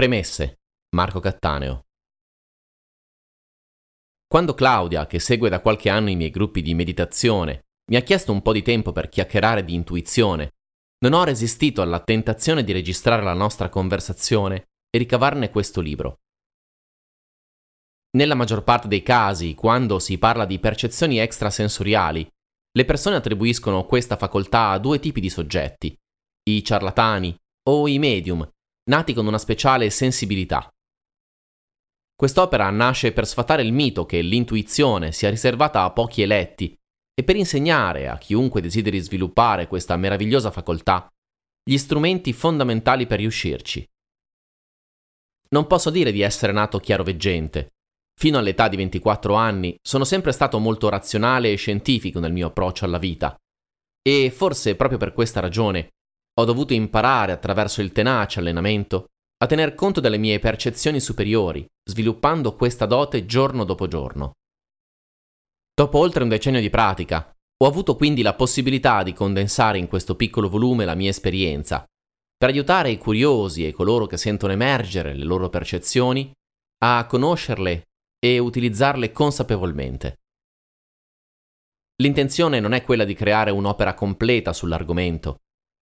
Premesse. Marco Cattaneo. Quando Claudia, che segue da qualche anno i miei gruppi di meditazione, mi ha chiesto un po' di tempo per chiacchierare di intuizione, non ho resistito alla tentazione di registrare la nostra conversazione e ricavarne questo libro. Nella maggior parte dei casi, quando si parla di percezioni extrasensoriali, le persone attribuiscono questa facoltà a due tipi di soggetti, i ciarlatani o i medium, nati con una speciale sensibilità. Quest'opera nasce per sfatare il mito che l'intuizione sia riservata a pochi eletti e per insegnare a chiunque desideri sviluppare questa meravigliosa facoltà gli strumenti fondamentali per riuscirci. Non posso dire di essere nato chiaroveggente. Fino all'età di 24 anni sono sempre stato molto razionale e scientifico nel mio approccio alla vita. E forse proprio per questa ragione ho dovuto imparare attraverso il tenace allenamento a tener conto delle mie percezioni superiori, sviluppando questa dote giorno dopo giorno. Dopo oltre un decennio di pratica, ho avuto quindi la possibilità di condensare in questo piccolo volume la mia esperienza, per aiutare i curiosi e coloro che sentono emergere le loro percezioni a conoscerle e utilizzarle consapevolmente. L'intenzione non è quella di creare un'opera completa sull'argomento,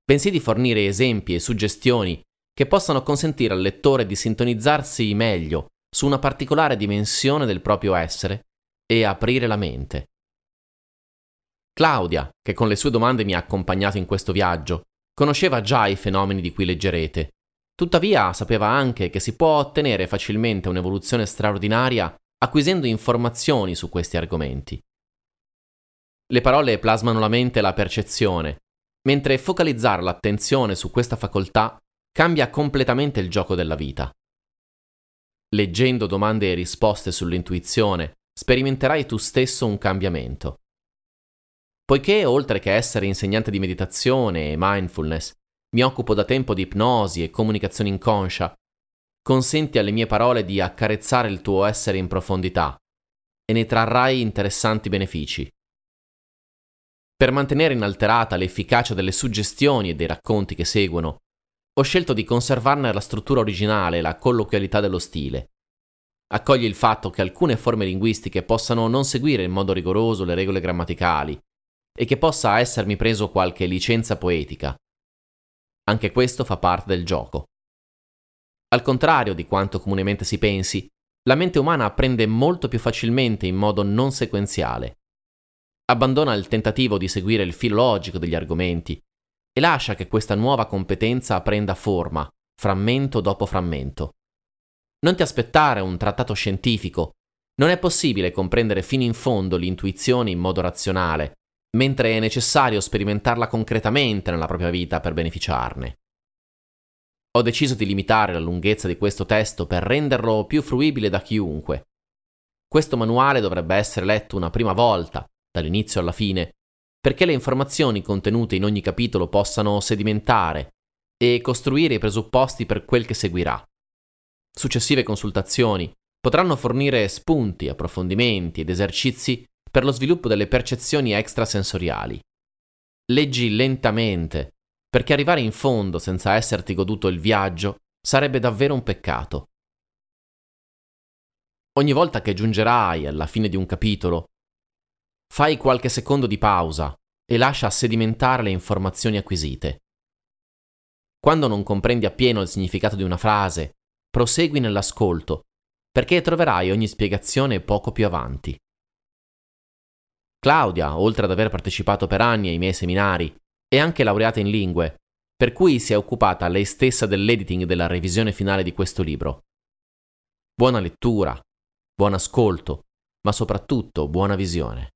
bensì di fornire esempi e suggestioni che possano consentire al lettore di sintonizzarsi meglio su una particolare dimensione del proprio essere e aprire la mente. Claudia, che con le sue domande mi ha accompagnato in questo viaggio, conosceva già i fenomeni di cui leggerete. Tuttavia sapeva anche che si può ottenere facilmente un'evoluzione straordinaria acquisendo informazioni su questi argomenti. Le parole plasmano la mente e la percezione, mentre focalizzare l'attenzione su questa facoltà cambia completamente il gioco della vita. Leggendo domande e risposte sull'intuizione, sperimenterai tu stesso un cambiamento. Poiché, oltre che essere insegnante di meditazione e mindfulness, mi occupo da tempo di ipnosi e comunicazione inconscia, consenti alle mie parole di accarezzare il tuo essere in profondità e ne trarrai interessanti benefici. Per mantenere inalterata l'efficacia delle suggestioni e dei racconti che seguono, ho scelto di conservarne la struttura originale e la colloquialità dello stile. Accoglie il fatto che alcune forme linguistiche possano non seguire in modo rigoroso le regole grammaticali e che possa essermi preso qualche licenza poetica. Anche questo fa parte del gioco. Al contrario di quanto comunemente si pensi, la mente umana apprende molto più facilmente in modo non sequenziale abbandona il tentativo di seguire il filo logico degli argomenti e lascia che questa nuova competenza prenda forma, frammento dopo frammento. Non ti aspettare un trattato scientifico, non è possibile comprendere fino in fondo l'intuizione in modo razionale, mentre è necessario sperimentarla concretamente nella propria vita per beneficiarne. Ho deciso di limitare la lunghezza di questo testo per renderlo più fruibile da chiunque. Questo manuale dovrebbe essere letto una prima volta, dall'inizio alla fine, perché le informazioni contenute in ogni capitolo possano sedimentare e costruire i presupposti per quel che seguirà. Successive consultazioni potranno fornire spunti, approfondimenti ed esercizi per lo sviluppo delle percezioni extrasensoriali. Leggi lentamente, perché arrivare in fondo senza esserti goduto il viaggio sarebbe davvero un peccato. Ogni volta che giungerai alla fine di un capitolo, Fai qualche secondo di pausa e lascia sedimentare le informazioni acquisite. Quando non comprendi appieno il significato di una frase, prosegui nell'ascolto, perché troverai ogni spiegazione poco più avanti. Claudia, oltre ad aver partecipato per anni ai miei seminari, è anche laureata in lingue, per cui si è occupata lei stessa dell'editing della revisione finale di questo libro. Buona lettura, buon ascolto, ma soprattutto buona visione.